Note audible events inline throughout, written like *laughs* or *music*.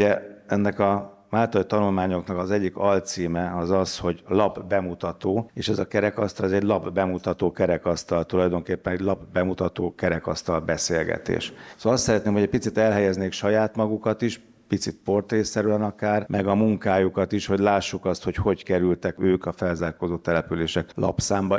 Ugye ennek a Máltai tanulmányoknak az egyik alcíme az az, hogy lap bemutató, és ez a kerekasztal, ez egy lap bemutató kerekasztal, tulajdonképpen egy lap bemutató kerekasztal beszélgetés. Szóval azt szeretném, hogy egy picit elhelyeznék saját magukat is, picit portrészerűen akár, meg a munkájukat is, hogy lássuk azt, hogy hogy kerültek ők a felzárkózott települések lapszámba.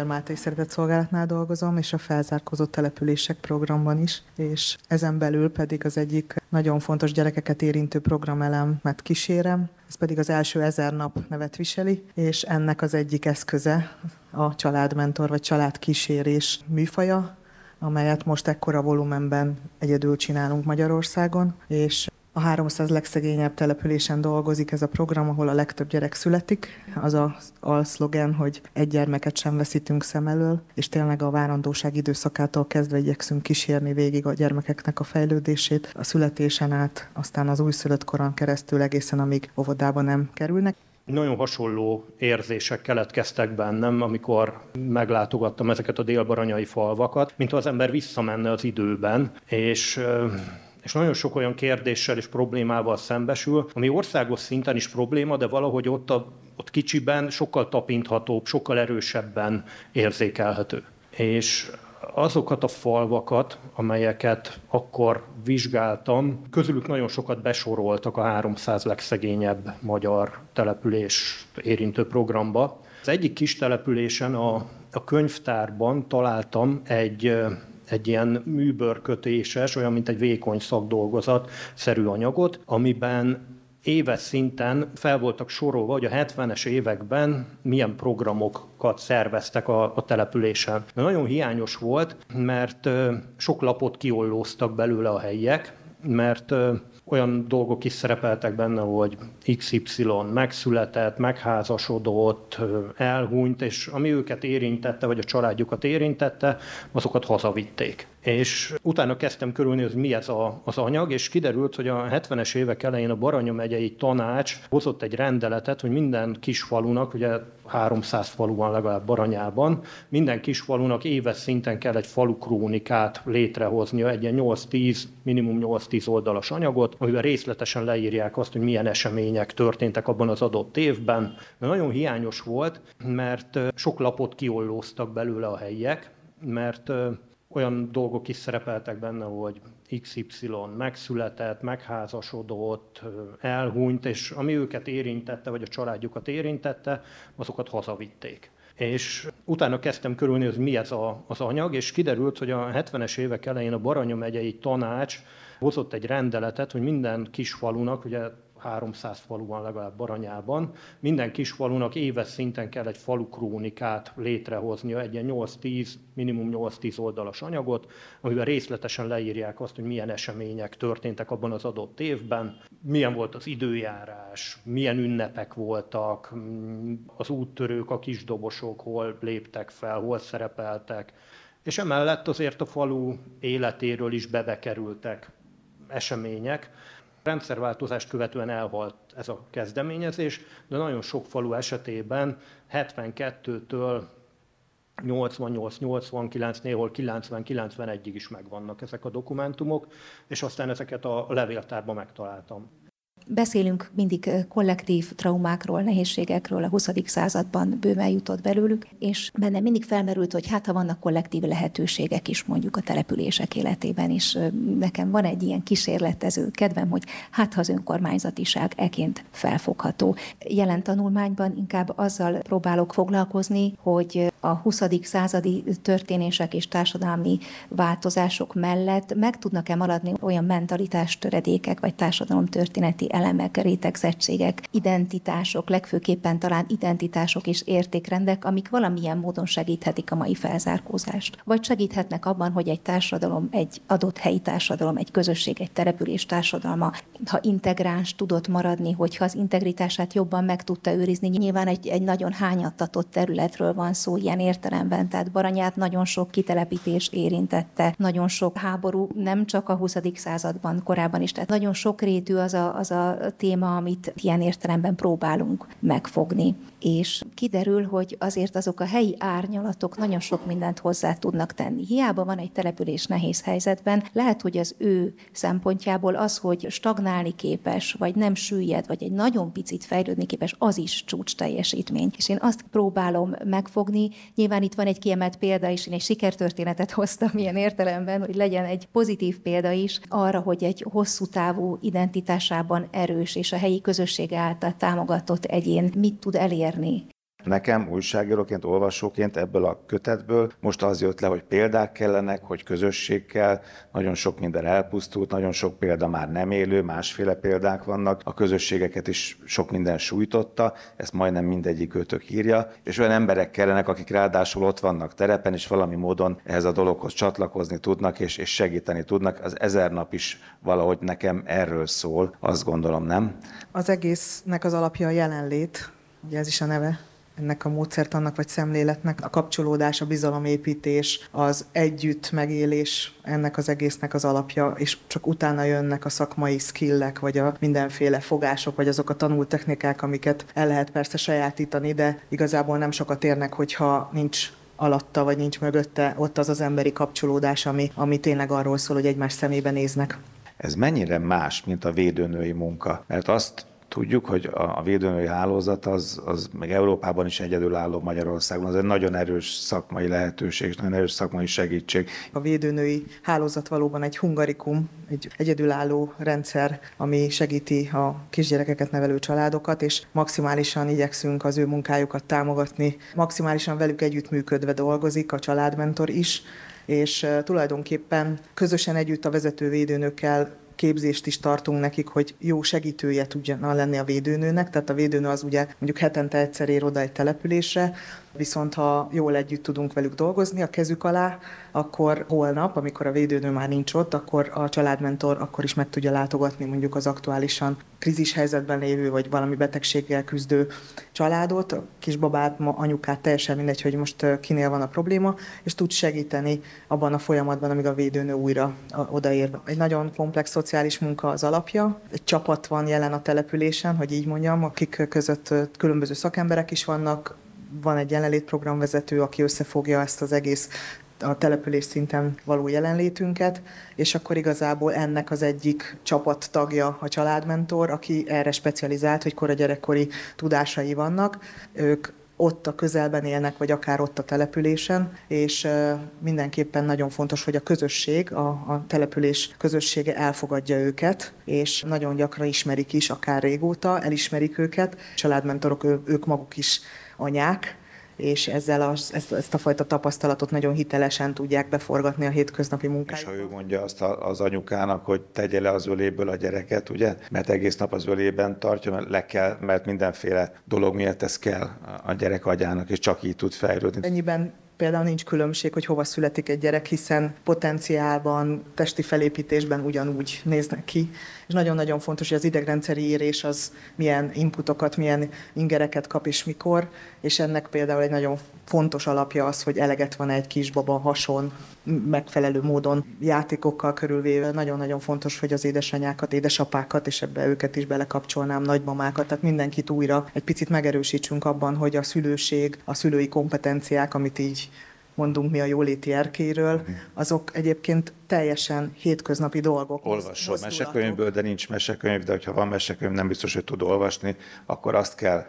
A Máté Szeretett Szolgálatnál dolgozom, és a felzárkózott települések programban is, és ezen belül pedig az egyik nagyon fontos gyerekeket érintő programelemet kísérem, ez pedig az első ezer nap nevet viseli, és ennek az egyik eszköze a családmentor vagy családkísérés műfaja, amelyet most ekkora volumenben egyedül csinálunk Magyarországon, és a 300 legszegényebb településen dolgozik ez a program, ahol a legtöbb gyerek születik. Az a alszlogen, hogy egy gyermeket sem veszítünk szem elől, és tényleg a várandóság időszakától kezdve igyekszünk kísérni végig a gyermekeknek a fejlődését, a születésen át, aztán az újszülött koron keresztül egészen, amíg óvodába nem kerülnek. Nagyon hasonló érzések keletkeztek bennem, amikor meglátogattam ezeket a délbaranyai falvakat, mint az ember visszamenne az időben, és és nagyon sok olyan kérdéssel és problémával szembesül, ami országos szinten is probléma, de valahogy ott, a, ott kicsiben sokkal tapinthatóbb, sokkal erősebben érzékelhető. És azokat a falvakat, amelyeket akkor vizsgáltam, közülük nagyon sokat besoroltak a 300 legszegényebb magyar település érintő programba. Az egyik kis településen a, a könyvtárban találtam egy egy ilyen műbörkötéses, olyan, mint egy vékony szakdolgozat szerű anyagot, amiben éves szinten fel voltak sorolva, hogy a 70-es években milyen programokat szerveztek a, a településen. De nagyon hiányos volt, mert sok lapot kiollóztak belőle a helyiek, mert olyan dolgok is szerepeltek benne, hogy XY megszületett, megházasodott, elhunyt, és ami őket érintette, vagy a családjukat érintette, azokat hazavitték és utána kezdtem körülni, hogy mi ez a, az anyag, és kiderült, hogy a 70-es évek elején a Baranya megyei tanács hozott egy rendeletet, hogy minden kis falunak, ugye 300 falu van legalább Baranyában, minden kis falunak éves szinten kell egy falu krónikát létrehoznia, egy ilyen 8-10, minimum 8-10 oldalas anyagot, amiben részletesen leírják azt, hogy milyen események történtek abban az adott évben. De nagyon hiányos volt, mert sok lapot kiollóztak belőle a helyiek, mert olyan dolgok is szerepeltek benne, hogy XY megszületett, megházasodott, elhunyt, és ami őket érintette, vagy a családjukat érintette, azokat hazavitték. És utána kezdtem körülni, hogy mi ez a, az anyag, és kiderült, hogy a 70-es évek elején a Baranya megyei tanács hozott egy rendeletet, hogy minden kis falunak, ugye 300 falu van legalább Baranyában. Minden kis falunak éves szinten kell egy falu krónikát létrehoznia, egy ilyen 8-10, minimum 8-10 oldalas anyagot, amiben részletesen leírják azt, hogy milyen események történtek abban az adott évben, milyen volt az időjárás, milyen ünnepek voltak, az úttörők, a kisdobosok, hol léptek fel, hol szerepeltek, és emellett azért a falu életéről is bebekerültek események, Rendszerváltozást követően elhalt ez a kezdeményezés, de nagyon sok falu esetében 72-től 88, 89, néhol 90, 91-ig is megvannak ezek a dokumentumok, és aztán ezeket a levéltárban megtaláltam. Beszélünk mindig kollektív traumákról, nehézségekről, a 20. században bőven jutott belőlük, és benne mindig felmerült, hogy hát ha vannak kollektív lehetőségek is mondjuk a települések életében is. Nekem van egy ilyen kísérletező kedvem, hogy hát ha az önkormányzatiság eként felfogható. Jelen tanulmányban inkább azzal próbálok foglalkozni, hogy a 20. századi történések és társadalmi változások mellett meg tudnak-e maradni olyan mentalitás töredékek, vagy társadalomtörténeti elemek, rétegzettségek, identitások, legfőképpen talán identitások és értékrendek, amik valamilyen módon segíthetik a mai felzárkózást. Vagy segíthetnek abban, hogy egy társadalom, egy adott helyi társadalom, egy közösség, egy település társadalma, ha integráns tudott maradni, hogyha az integritását jobban meg tudta őrizni. Nyilván egy, egy nagyon hányattatott területről van szó ilyen értelemben, tehát Baranyát nagyon sok kitelepítés érintette, nagyon sok háború, nem csak a 20. században, korábban is, tehát nagyon sokrétű az a, az a téma, amit ilyen értelemben próbálunk megfogni. És kiderül, hogy azért azok a helyi árnyalatok nagyon sok mindent hozzá tudnak tenni. Hiába van egy település nehéz helyzetben, lehet, hogy az ő szempontjából az, hogy stagnálni képes, vagy nem süllyed, vagy egy nagyon picit fejlődni képes, az is csúcs teljesítmény. És én azt próbálom megfogni, nyilván itt van egy kiemelt példa is, én egy sikertörténetet *laughs* hoztam ilyen értelemben, hogy legyen egy pozitív példa is arra, hogy egy hosszú távú identitásában erős és a helyi közösség által támogatott egyén mit tud elérni. Nekem újságíróként, olvasóként ebből a kötetből most az jött le, hogy példák kellenek, hogy közösség kell, nagyon sok minden elpusztult, nagyon sok példa már nem élő, másféle példák vannak, a közösségeket is sok minden sújtotta, ezt majdnem mindegyik őtök írja, és olyan emberek kellenek, akik ráadásul ott vannak terepen, és valami módon ehhez a dologhoz csatlakozni tudnak, és, és segíteni tudnak. Az ezer nap is valahogy nekem erről szól, azt gondolom, nem? Az egésznek az alapja a jelenlét, ugye ez is a neve, ennek a módszertannak vagy szemléletnek a kapcsolódás, a bizalomépítés, az együtt megélés ennek az egésznek az alapja, és csak utána jönnek a szakmai skillek, vagy a mindenféle fogások, vagy azok a tanult technikák, amiket el lehet persze sajátítani, de igazából nem sokat érnek, hogyha nincs alatta, vagy nincs mögötte ott az az emberi kapcsolódás, ami, ami tényleg arról szól, hogy egymás szemébe néznek. Ez mennyire más, mint a védőnői munka? Mert azt Tudjuk, hogy a védőnői hálózat az, az meg Európában is egyedülálló Magyarországon, az egy nagyon erős szakmai lehetőség, és nagyon erős szakmai segítség. A védőnői hálózat valóban egy hungarikum, egy egyedülálló rendszer, ami segíti a kisgyerekeket nevelő családokat, és maximálisan igyekszünk az ő munkájukat támogatni. Maximálisan velük együttműködve dolgozik a családmentor is, és tulajdonképpen közösen együtt a vezető védőnökkel képzést is tartunk nekik, hogy jó segítője tudjon lenni a védőnőnek, tehát a védőnő az ugye mondjuk hetente egyszer ér oda egy településre, viszont ha jól együtt tudunk velük dolgozni a kezük alá, akkor holnap, amikor a védőnő már nincs ott, akkor a családmentor akkor is meg tudja látogatni mondjuk az aktuálisan krízis helyzetben lévő, vagy valami betegséggel küzdő családot, a kisbabát, anyukát, teljesen mindegy, hogy most kinél van a probléma, és tud segíteni abban a folyamatban, amíg a védőnő újra odaér. Egy nagyon komplex szociális munka az alapja. Egy csapat van jelen a településen, hogy így mondjam, akik között különböző szakemberek is vannak, van egy jelenlétprogramvezető, aki összefogja ezt az egész a település szinten való jelenlétünket, és akkor igazából ennek az egyik csapat tagja a családmentor, aki erre specializált, hogy kora gyerekkori tudásai vannak. Ők ott a közelben élnek, vagy akár ott a településen, és mindenképpen nagyon fontos, hogy a közösség, a, a település közössége elfogadja őket, és nagyon gyakran ismerik is, akár régóta, elismerik őket. Családmentorok, ők maguk is anyák, és ezzel az, ezt, ezt a fajta tapasztalatot nagyon hitelesen tudják beforgatni a hétköznapi munkájukba. És ha ő mondja azt az anyukának, hogy tegye le az öléből a gyereket, ugye? Mert egész nap az ölében tartja, mert le kell, mert mindenféle dolog miatt ez kell a gyerek agyának, és csak így tud fejlődni. Ennyiben például nincs különbség, hogy hova születik egy gyerek, hiszen potenciálban, testi felépítésben ugyanúgy néznek ki. És nagyon-nagyon fontos, hogy az idegrendszeri érés az milyen inputokat, milyen ingereket kap és mikor, és ennek például egy nagyon fontos alapja az, hogy eleget van egy kisbaba hason, megfelelő módon játékokkal körülvéve. Nagyon-nagyon fontos, hogy az édesanyákat, édesapákat, és ebbe őket is belekapcsolnám, nagymamákat, tehát mindenkit újra egy picit megerősítsünk abban, hogy a szülőség, a szülői kompetenciák, amit így mondunk mi a jóléti erkéről, mhm. azok egyébként teljesen hétköznapi dolgok. Olvasol mesekönyvből, de nincs mesekönyv, de ha van mesekönyv, nem biztos, hogy tud olvasni, akkor azt kell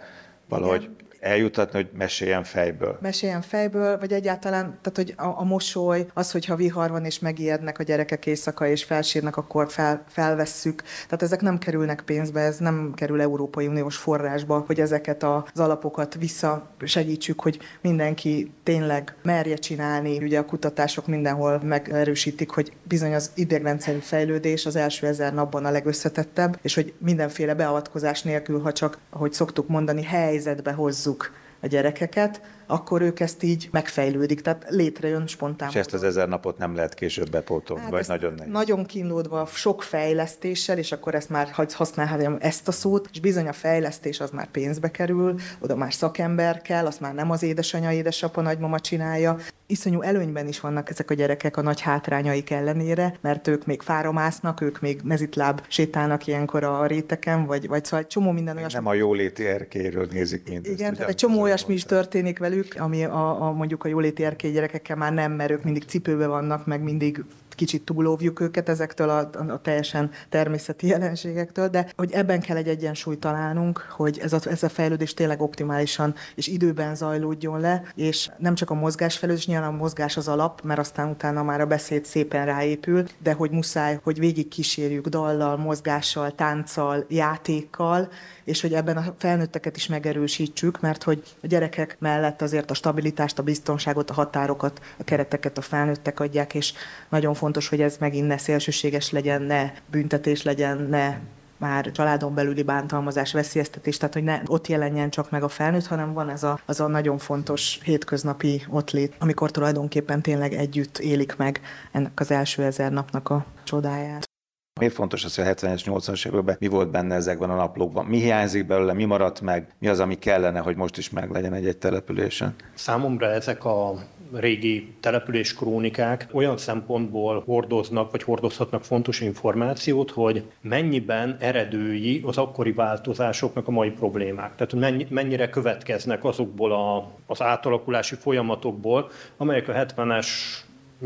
valahogy Igen eljutatni, hogy meséljen fejből. Meséljen fejből, vagy egyáltalán, tehát hogy a, a mosoly, az, hogyha vihar van és megijednek a gyerekek éjszaka és felsírnak, akkor fel, felvesszük. Tehát ezek nem kerülnek pénzbe, ez nem kerül Európai Uniós forrásba, hogy ezeket az alapokat visszasegítsük, hogy mindenki tényleg merje csinálni. Ugye a kutatások mindenhol megerősítik, hogy bizony az idegrendszeri fejlődés az első ezer napban a legösszetettebb, és hogy mindenféle beavatkozás nélkül, ha csak, ahogy szoktuk mondani, helyzetbe hozzuk a gyerekeket, akkor ők ezt így megfejlődik, tehát létrejön spontán. És ezt az ezer napot nem lehet később bepótolni, hát vagy nagyon nehéz. Nagyon kínlódva, sok fejlesztéssel, és akkor ezt már használhatom ezt a szót, és bizony a fejlesztés az már pénzbe kerül, oda már szakember kell, azt már nem az édesanyja, édesapa, nagymama csinálja. Iszonyú előnyben is vannak ezek a gyerekek a nagy hátrányaik ellenére, mert ők még fáromásznak, ők még mezitláb sétálnak ilyenkor a réteken, vagy, vagy szóval csomó minden olyasmi. Nem a jóléti erkéről nézik mindezt. Igen, tehát egy csomó olyasmi is történik velük, ami a, a mondjuk a jóléti erkély gyerekekkel már nem, mert ők mindig cipőbe vannak, meg mindig kicsit túlóvjuk őket ezektől a, a, teljesen természeti jelenségektől, de hogy ebben kell egy egyensúlyt találnunk, hogy ez a, ez a fejlődés tényleg optimálisan és időben zajlódjon le, és nem csak a mozgás fejlődés, nyilván a mozgás az alap, mert aztán utána már a beszéd szépen ráépül, de hogy muszáj, hogy végig kísérjük dallal, mozgással, tánccal, játékkal, és hogy ebben a felnőtteket is megerősítsük, mert hogy a gyerekek mellett azért a stabilitást, a biztonságot, a határokat, a kereteket a felnőttek adják, és nagyon fontos, hogy ez megint ne szélsőséges legyen, ne büntetés legyen, ne már családon belüli bántalmazás, veszélyeztetés, tehát hogy ne ott jelenjen csak meg a felnőtt, hanem van ez a, az a nagyon fontos hétköznapi ottlét, amikor tulajdonképpen tényleg együtt élik meg ennek az első ezer napnak a csodáját. Miért fontos az, hogy a 70-es, 80-as években mi volt benne ezekben a naplókban? Mi hiányzik belőle, mi maradt meg, mi az, ami kellene, hogy most is meg legyen egy-egy településen? Számomra ezek a régi település krónikák olyan szempontból hordoznak, vagy hordozhatnak fontos információt, hogy mennyiben eredői az akkori változásoknak a mai problémák. Tehát mennyire következnek azokból a, az átalakulási folyamatokból, amelyek a 70-es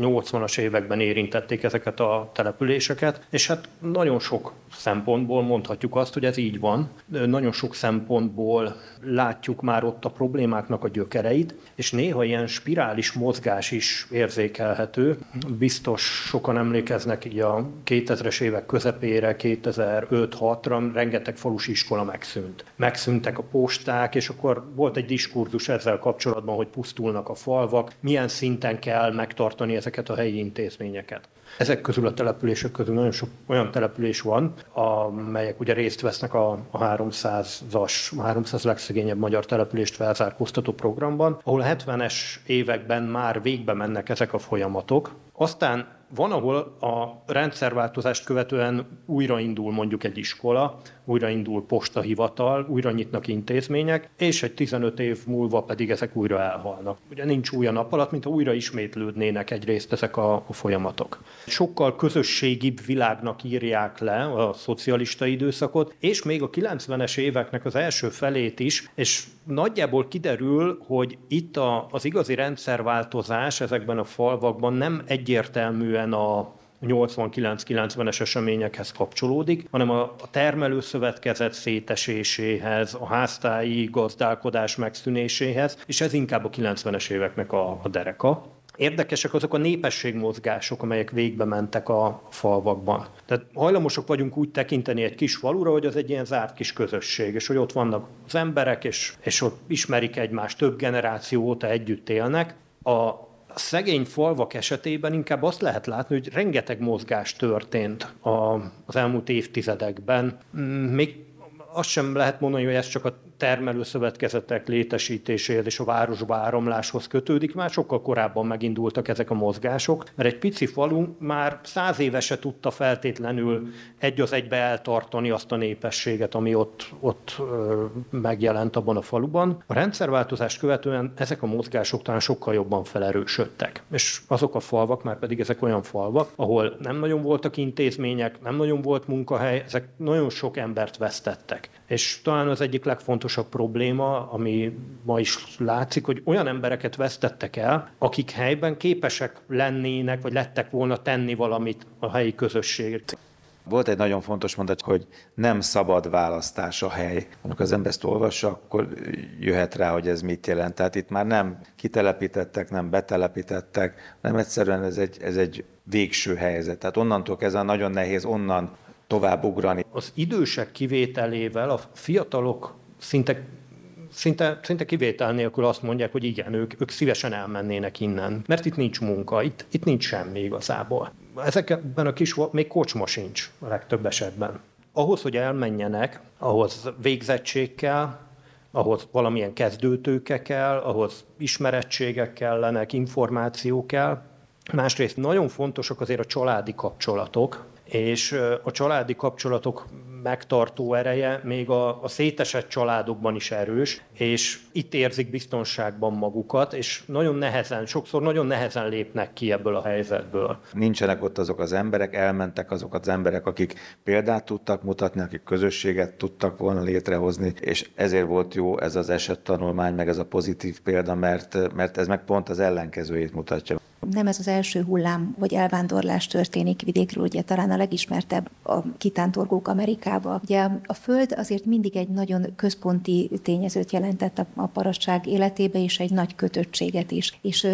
80-as években érintették ezeket a településeket, és hát nagyon sok szempontból mondhatjuk azt, hogy ez így van. Nagyon sok szempontból látjuk már ott a problémáknak a gyökereit, és néha ilyen spirális mozgás is érzékelhető. Biztos sokan emlékeznek így a 2000-es évek közepére, 2005-6-ra rengeteg falusi iskola megszűnt. Megszűntek a posták, és akkor volt egy diskurzus ezzel kapcsolatban, hogy pusztulnak a falvak, milyen szinten kell megtartani ezeket a helyi intézményeket. Ezek közül a települések közül nagyon sok olyan település van, amelyek ugye részt vesznek a, a 300-as, a 300 legszegényebb magyar települést felzárkóztató programban, ahol a 70-es években már végbe mennek ezek a folyamatok. Aztán van, ahol a rendszerváltozást követően újraindul mondjuk egy iskola, újraindul postahivatal, újra nyitnak intézmények, és egy 15 év múlva pedig ezek újra elhalnak. Ugye nincs új a nap alatt, mint ha újra ismétlődnének egyrészt ezek a, a folyamatok. Sokkal közösségibb világnak írják le a szocialista időszakot, és még a 90-es éveknek az első felét is, és nagyjából kiderül, hogy itt a, az igazi rendszerváltozás ezekben a falvakban nem egyértelműen a 89-90-es eseményekhez kapcsolódik, hanem a, termelőszövetkezet széteséséhez, a háztáji gazdálkodás megszűnéséhez, és ez inkább a 90-es éveknek a, a dereka. Érdekesek azok a népességmozgások, amelyek végbe mentek a falvakban. Tehát hajlamosak vagyunk úgy tekinteni egy kis falura, hogy az egy ilyen zárt kis közösség, és hogy ott vannak az emberek, és, és ott ismerik egymást, több generáció óta együtt élnek. A a szegény falvak esetében inkább azt lehet látni, hogy rengeteg mozgás történt az elmúlt évtizedekben. Még azt sem lehet mondani, hogy ez csak a termelőszövetkezetek létesítéséhez és a városba áramláshoz kötődik, már sokkal korábban megindultak ezek a mozgások, mert egy pici falu már száz éve se tudta feltétlenül egy az egybe eltartani azt a népességet, ami ott, ott megjelent abban a faluban. A rendszerváltozást követően ezek a mozgások talán sokkal jobban felerősödtek. És azok a falvak már pedig ezek olyan falvak, ahol nem nagyon voltak intézmények, nem nagyon volt munkahely, ezek nagyon sok embert vesztettek. És talán az egyik legfontosabb probléma, ami ma is látszik, hogy olyan embereket vesztettek el, akik helyben képesek lennének, vagy lettek volna tenni valamit a helyi közösségért. Volt egy nagyon fontos mondat, hogy nem szabad választás a hely. Amikor az ember ezt olvassa, akkor jöhet rá, hogy ez mit jelent. Tehát itt már nem kitelepítettek, nem betelepítettek, nem egyszerűen ez egy, ez egy végső helyzet. Tehát onnantól kezdve nagyon nehéz onnan tovább ugrani. Az idősek kivételével a fiatalok szinte szinte, szinte kivétel nélkül azt mondják, hogy igen, ők, ők szívesen elmennének innen, mert itt nincs munka, itt, itt nincs semmi igazából. Ezekben a kis, még kocsma sincs a legtöbb esetben. Ahhoz, hogy elmenjenek, ahhoz végzettség kell, ahhoz valamilyen kezdőtőke kell, ahhoz ismerettségek kellenek, információ kell. Másrészt nagyon fontosak azért a családi kapcsolatok, és a családi kapcsolatok megtartó ereje még a, a szétesett családokban is erős, és itt érzik biztonságban magukat, és nagyon nehezen, sokszor nagyon nehezen lépnek ki ebből a helyzetből. Nincsenek ott azok az emberek, elmentek azok az emberek, akik példát tudtak mutatni, akik közösséget tudtak volna létrehozni, és ezért volt jó ez az esettanulmány, meg ez a pozitív példa, mert, mert ez meg pont az ellenkezőjét mutatja. Nem ez az első hullám, hogy elvándorlás történik vidékről, ugye talán a legismertebb a kitántorgók Amerikába. Ugye a Föld azért mindig egy nagyon központi tényezőt jelentett a, a parasság életébe, és egy nagy kötöttséget is. És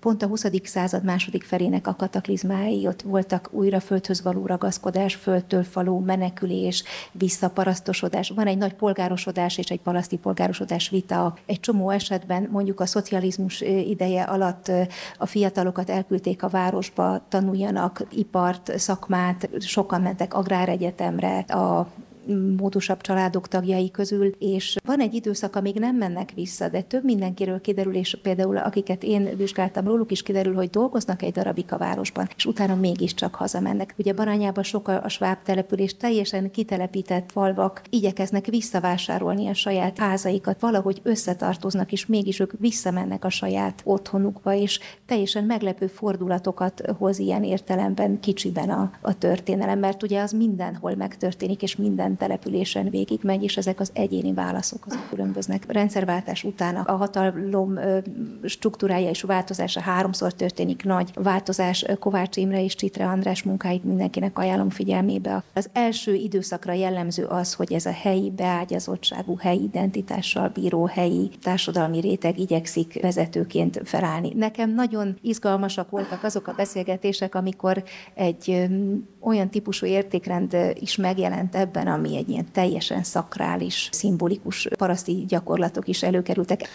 pont a 20. század második felének a kataklizmái, ott voltak újra földhöz való ragaszkodás, földtől faló menekülés, visszaparasztosodás. Van egy nagy polgárosodás és egy palaszti polgárosodás vita. Egy csomó esetben mondjuk a szocializmus ideje alatt a fiatalokat elküldték a városba, tanuljanak ipart, szakmát, sokan mentek agráregyetemre, a well. Módusabb családok tagjai közül, és van egy időszak, amíg nem mennek vissza, de több mindenkiről kiderül, és például akiket én vizsgáltam róluk is kiderül, hogy dolgoznak egy darabig a városban, és utána mégiscsak hazamennek. Ugye Baranyában sok a sváb település, teljesen kitelepített falvak igyekeznek visszavásárolni a saját házaikat, valahogy összetartoznak, és mégis ők visszamennek a saját otthonukba, és teljesen meglepő fordulatokat hoz ilyen értelemben kicsiben a, a történelem, mert ugye az mindenhol megtörténik, és minden minden településen végigmegy, és ezek az egyéni válaszok azok különböznek. Rendszerváltás után a hatalom struktúrája és változása háromszor történik nagy változás. Kovács Imre és Csitre András munkáit mindenkinek ajánlom figyelmébe. Az első időszakra jellemző az, hogy ez a helyi beágyazottságú, helyi identitással bíró helyi társadalmi réteg igyekszik vezetőként felállni. Nekem nagyon izgalmasak voltak azok a beszélgetések, amikor egy olyan típusú értékrend is megjelent ebben, ami egy ilyen teljesen szakrális, szimbolikus paraszti gyakorlatok is előkerültek.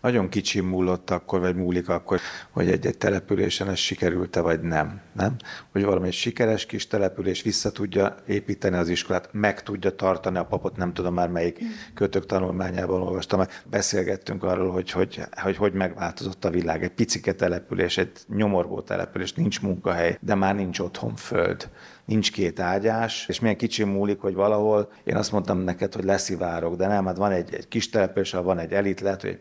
Nagyon kicsi múlott akkor, vagy múlik akkor, hogy egy-egy településen ez sikerült-e, vagy nem. nem? Hogy valami sikeres kis település vissza tudja építeni az iskolát, meg tudja tartani a papot, nem tudom már melyik kötök tanulmányában olvastam, beszélgettünk arról, hogy hogy, hogy hogy megváltozott a világ. Egy picike település, egy nyomorgó település, nincs munkahely, de már nincs otthon föld nincs két ágyás, és milyen kicsi múlik, hogy valahol én azt mondtam neked, hogy leszivárok, de nem, hát van egy, egy kis település, van egy elit, lehet, hogy egy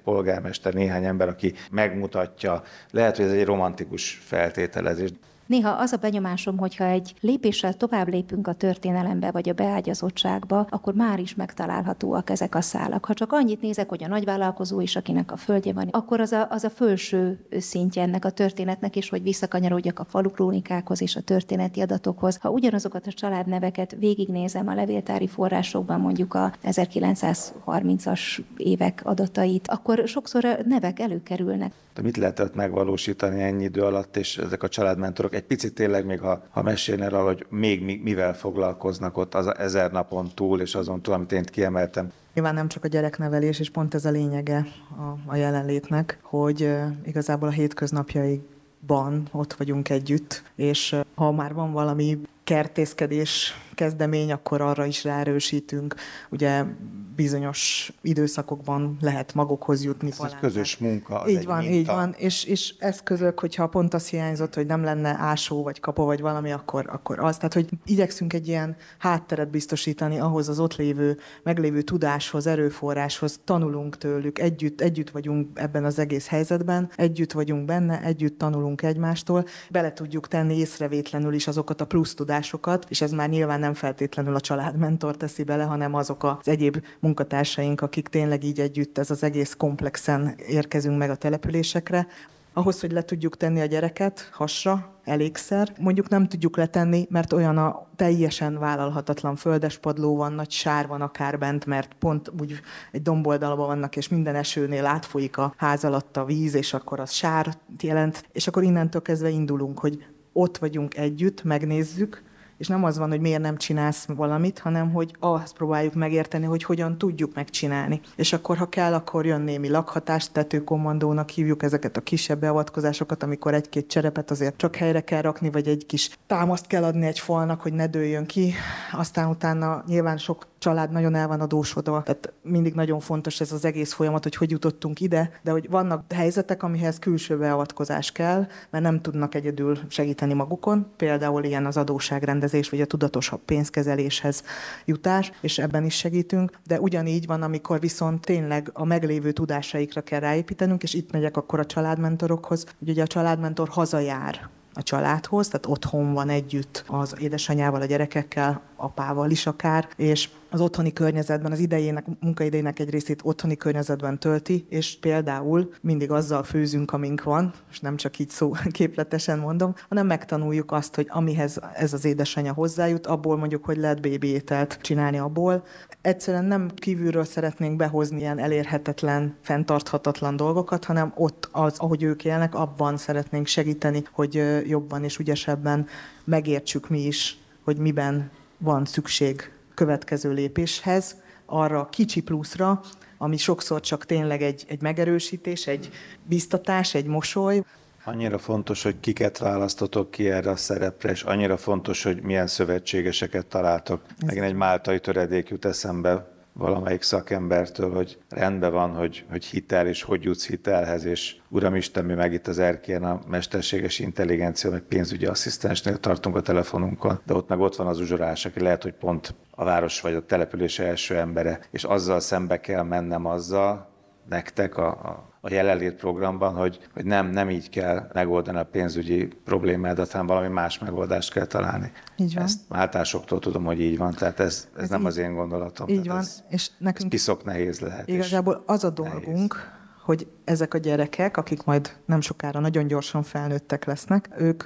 polgármester, néhány ember, aki megmutatja, lehet, hogy ez egy romantikus feltételezés. Néha az a benyomásom, hogyha egy lépéssel tovább lépünk a történelembe vagy a beágyazottságba, akkor már is megtalálhatóak ezek a szálak. Ha csak annyit nézek, hogy a nagyvállalkozó is, akinek a földje van, akkor az a, az a felső szintje ennek a történetnek, és hogy visszakanyarodjak a falukrónikákhoz és a történeti adatokhoz. Ha ugyanazokat a családneveket végignézem a levéltári forrásokban, mondjuk a 1930-as évek adatait, akkor sokszor a nevek előkerülnek. De mit lehetett megvalósítani ennyi idő alatt, és ezek a családmentorok egy picit tényleg még, ha, ha mesélne arra, hogy még mi, mivel foglalkoznak ott az ezer napon túl, és azon túl, amit én kiemeltem. Nyilván nem csak a gyereknevelés, és pont ez a lényege a, a jelenlétnek, hogy igazából a hétköznapjaiban ott vagyunk együtt, és ha már van valami kertészkedés kezdemény, akkor arra is ráerősítünk. Ugye bizonyos időszakokban lehet magokhoz jutni. Ez egy közös munka. Az így van, minta. így van. És, és eszközök, hogyha pont azt hiányzott, hogy nem lenne ásó, vagy kapo, vagy valami, akkor, akkor az. Tehát, hogy igyekszünk egy ilyen hátteret biztosítani ahhoz az ott lévő, meglévő tudáshoz, erőforráshoz, tanulunk tőlük, együtt, együtt vagyunk ebben az egész helyzetben, együtt vagyunk benne, együtt tanulunk egymástól, bele tudjuk tenni észrevétlenül is azokat a plusz tudásokat, és ez már nyilván nem feltétlenül a családmentor teszi bele, hanem azok az egyéb munkatársaink, akik tényleg így együtt ez az egész komplexen érkezünk meg a településekre. Ahhoz, hogy le tudjuk tenni a gyereket hasra, elégszer. Mondjuk nem tudjuk letenni, mert olyan a teljesen vállalhatatlan földespadló van, nagy sár van akár bent, mert pont úgy egy domboldalban vannak, és minden esőnél átfolyik a ház alatt a víz, és akkor az sár jelent, és akkor innentől kezdve indulunk, hogy ott vagyunk együtt, megnézzük, és nem az van, hogy miért nem csinálsz valamit, hanem hogy azt próbáljuk megérteni, hogy hogyan tudjuk megcsinálni. És akkor, ha kell, akkor jön némi lakhatás, tetőkommandónak hívjuk ezeket a kisebb beavatkozásokat, amikor egy-két cserepet azért csak helyre kell rakni, vagy egy kis támaszt kell adni egy falnak, hogy ne dőljön ki. Aztán utána nyilván sok család nagyon el van adósodva, tehát mindig nagyon fontos ez az egész folyamat, hogy hogy jutottunk ide, de hogy vannak helyzetek, amihez külső beavatkozás kell, mert nem tudnak egyedül segíteni magukon, például ilyen az adóságrendezés, vagy a tudatosabb pénzkezeléshez jutás, és ebben is segítünk, de ugyanígy van, amikor viszont tényleg a meglévő tudásaikra kell ráépítenünk, és itt megyek akkor a családmentorokhoz, hogy ugye a családmentor hazajár a családhoz, tehát otthon van együtt az édesanyával, a gyerekekkel, apával is akár, és az otthoni környezetben, az idejének, munkaidejének egy részét otthoni környezetben tölti, és például mindig azzal főzünk, amink van, és nem csak így szó *laughs* képletesen mondom, hanem megtanuljuk azt, hogy amihez ez az édesanyja hozzájut, abból mondjuk, hogy lehet bébi ételt csinálni abból. Egyszerűen nem kívülről szeretnénk behozni ilyen elérhetetlen, fenntarthatatlan dolgokat, hanem ott az, ahogy ők élnek, abban szeretnénk segíteni, hogy jobban és ügyesebben megértsük mi is, hogy miben van szükség következő lépéshez, arra a kicsi pluszra, ami sokszor csak tényleg egy, egy megerősítés, egy biztatás, egy mosoly. Annyira fontos, hogy kiket választotok ki erre a szerepre, és annyira fontos, hogy milyen szövetségeseket találtok. Megint egy máltai töredék jut eszembe, valamelyik szakembertől, hogy rendben van, hogy, hogy hitel, és hogy jutsz hitelhez, és Uramisten, mi meg itt az erkén a mesterséges intelligencia, meg pénzügyi asszisztensnél tartunk a telefonunkon, de ott meg ott van az uzsorás, aki lehet, hogy pont a város vagy a település első embere, és azzal szembe kell mennem azzal, nektek a, a a jelenlét programban, hogy, hogy nem, nem így kell megoldani a pénzügyi problémádat, hanem valami más megoldást kell találni. Így van. Ezt váltásoktól tudom, hogy így van, tehát ez, ez, ez nem így, az én gondolatom. Így van. Ez, és nekünk ez piszok nehéz lehet. Igazából az a dolgunk, nehéz. hogy ezek a gyerekek, akik majd nem sokára nagyon gyorsan felnőttek lesznek, ők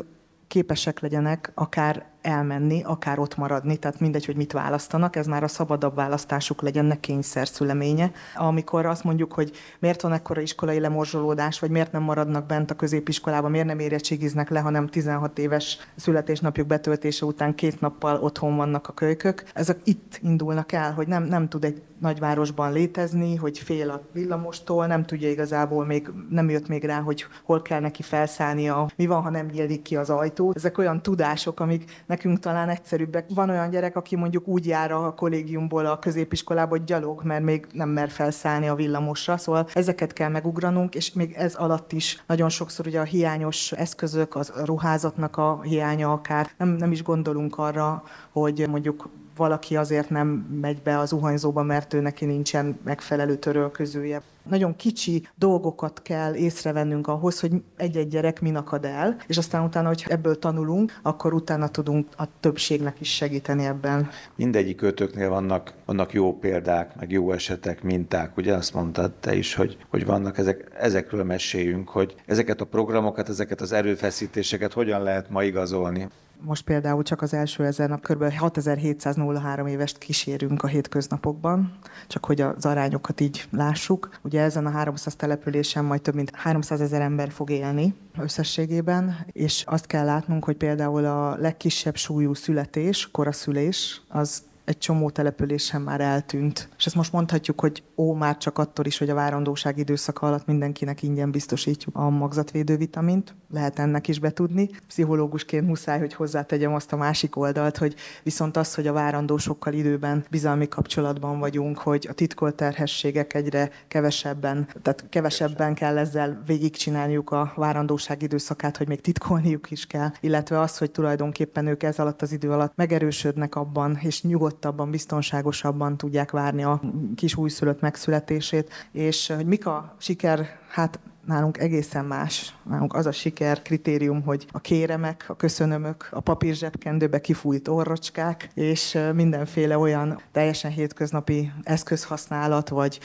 képesek legyenek akár elmenni, akár ott maradni, tehát mindegy, hogy mit választanak, ez már a szabadabb választásuk legyen, ne kényszer szüleménye. Amikor azt mondjuk, hogy miért van ekkora iskolai lemorzsolódás, vagy miért nem maradnak bent a középiskolában, miért nem érettségiznek le, hanem 16 éves születésnapjuk betöltése után két nappal otthon vannak a kölykök, ezek itt indulnak el, hogy nem, nem tud egy nagyvárosban létezni, hogy fél a villamostól, nem tudja igazából még, nem jött még rá, hogy hol kell neki felszállnia, mi van, ha nem nyílik ki az ajtó. Ezek olyan tudások, amik nekünk talán egyszerűbbek. Van olyan gyerek, aki mondjuk úgy jár a kollégiumból a középiskolába, hogy gyalog, mert még nem mer felszállni a villamosra, szóval ezeket kell megugranunk, és még ez alatt is nagyon sokszor ugye a hiányos eszközök, az ruházatnak a hiánya akár, nem, nem is gondolunk arra, hogy mondjuk valaki azért nem megy be az uhanyzóba, mert ő neki nincsen megfelelő törölközője. Nagyon kicsi dolgokat kell észrevennünk ahhoz, hogy egy-egy gyerek min akad el, és aztán utána, hogy ebből tanulunk, akkor utána tudunk a többségnek is segíteni ebben. Mindegyik kötöknél vannak, vannak jó példák, meg jó esetek, minták. Ugye azt mondtad te is, hogy, hogy vannak ezek, ezekről meséljünk, hogy ezeket a programokat, ezeket az erőfeszítéseket hogyan lehet ma igazolni most például csak az első ezer nap kb. 6703 évest kísérünk a hétköznapokban, csak hogy az arányokat így lássuk. Ugye ezen a 300 településen majd több mint 300 ezer ember fog élni összességében, és azt kell látnunk, hogy például a legkisebb súlyú születés, koraszülés, az egy csomó településen már eltűnt. És ezt most mondhatjuk, hogy ó, már csak attól is, hogy a várandóság időszaka alatt mindenkinek ingyen biztosítjuk a magzatvédő vitamint. Lehet ennek is betudni. Pszichológusként muszáj, hogy hozzátegyem azt a másik oldalt, hogy viszont az, hogy a várandósokkal időben bizalmi kapcsolatban vagyunk, hogy a titkolt terhességek egyre kevesebben, tehát kevesebben kell ezzel végigcsinálniuk a várandóság időszakát, hogy még titkolniuk is kell, illetve az, hogy tulajdonképpen ők ez alatt az idő alatt megerősödnek abban, és nyugodt nyugodtabban, biztonságosabban tudják várni a kis újszülött megszületését, és hogy mik a siker, hát nálunk egészen más. Nálunk az a siker kritérium, hogy a kéremek, a köszönömök, a papír zsebkendőbe kifújt orrocskák, és mindenféle olyan teljesen hétköznapi eszközhasználat, vagy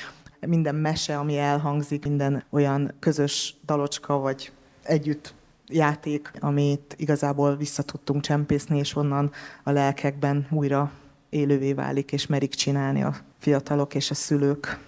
minden mese, ami elhangzik, minden olyan közös dalocska, vagy együtt játék, amit igazából vissza tudtunk csempészni, és onnan a lelkekben újra élővé válik, és merik csinálni a fiatalok és a szülők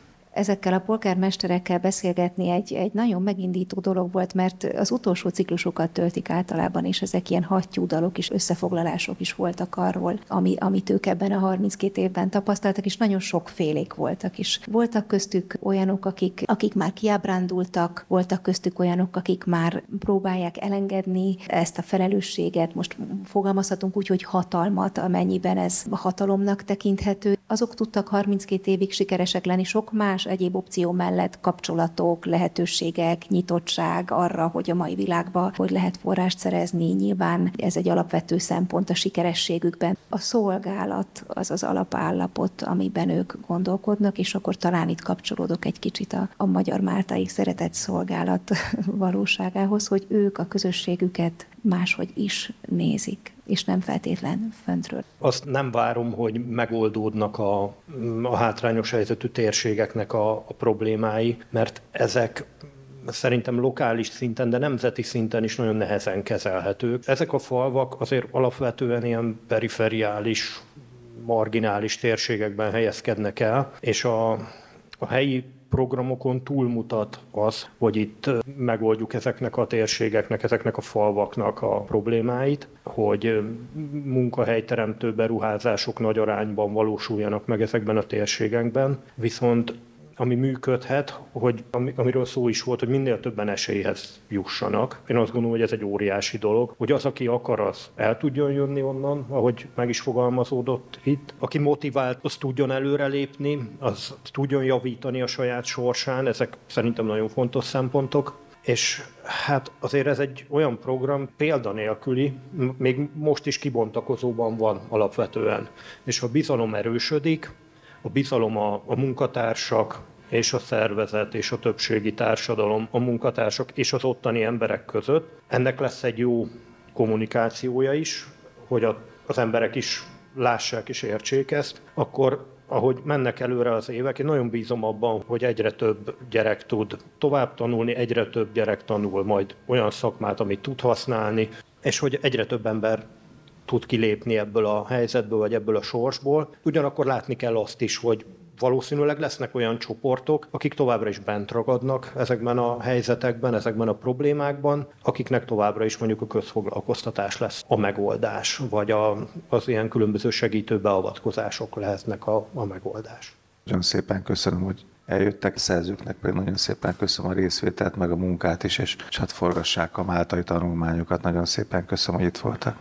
ezekkel a polgármesterekkel beszélgetni egy, egy nagyon megindító dolog volt, mert az utolsó ciklusokat töltik általában, és ezek ilyen hattyú dalok is, összefoglalások is voltak arról, ami, amit ők ebben a 32 évben tapasztaltak, és nagyon sokfélék voltak is. Voltak köztük olyanok, akik, akik már kiábrándultak, voltak köztük olyanok, akik már próbálják elengedni ezt a felelősséget, most fogalmazhatunk úgy, hogy hatalmat, amennyiben ez hatalomnak tekinthető. azok tudtak 32 évig sikeresek lenni, sok más egyéb opció mellett kapcsolatok, lehetőségek, nyitottság arra, hogy a mai világban hogy lehet forrást szerezni. Nyilván ez egy alapvető szempont a sikerességükben. A szolgálat az az alapállapot, amiben ők gondolkodnak, és akkor talán itt kapcsolódok egy kicsit a, a magyar máltai szeretett szolgálat *laughs* valóságához, hogy ők a közösségüket máshogy is nézik és nem feltétlen föntről. Azt nem várom, hogy megoldódnak a, a hátrányos helyzetű térségeknek a, a problémái, mert ezek szerintem lokális szinten, de nemzeti szinten is nagyon nehezen kezelhetők. Ezek a falvak azért alapvetően ilyen periferiális, marginális térségekben helyezkednek el, és a, a helyi programokon túlmutat az, hogy itt megoldjuk ezeknek a térségeknek, ezeknek a falvaknak a problémáit, hogy munkahelyteremtő beruházások nagy arányban valósuljanak meg ezekben a térségekben, viszont ami működhet, hogy amiről szó is volt, hogy minél többen esélyhez jussanak. Én azt gondolom, hogy ez egy óriási dolog, hogy az, aki akar, az el tudjon jönni onnan, ahogy meg is fogalmazódott itt. Aki motivált, az tudjon előrelépni, az tudjon javítani a saját sorsán, ezek szerintem nagyon fontos szempontok. És hát azért ez egy olyan program példanélküli, még most is kibontakozóban van alapvetően. És ha bizalom erősödik, a bizalom a, a munkatársak, és a szervezet és a többségi társadalom, a munkatársak és az ottani emberek között. Ennek lesz egy jó kommunikációja is, hogy a, az emberek is lássák és értsék ezt, akkor ahogy mennek előre az évek, én nagyon bízom abban, hogy egyre több gyerek tud tovább tanulni, egyre több gyerek tanul majd olyan szakmát, amit tud használni, és hogy egyre több ember tud kilépni ebből a helyzetből, vagy ebből a sorsból. Ugyanakkor látni kell azt is, hogy valószínűleg lesznek olyan csoportok, akik továbbra is bent ragadnak ezekben a helyzetekben, ezekben a problémákban, akiknek továbbra is mondjuk a közfoglalkoztatás lesz a megoldás, vagy a, az ilyen különböző segítő beavatkozások lehetnek a, a megoldás. Nagyon szépen köszönöm, hogy eljöttek, szerzőknek pedig nagyon szépen köszönöm a részvételt, meg a munkát is, és hát forgassák a máltai tanulmányokat. Nagyon szépen köszönöm, hogy itt voltak.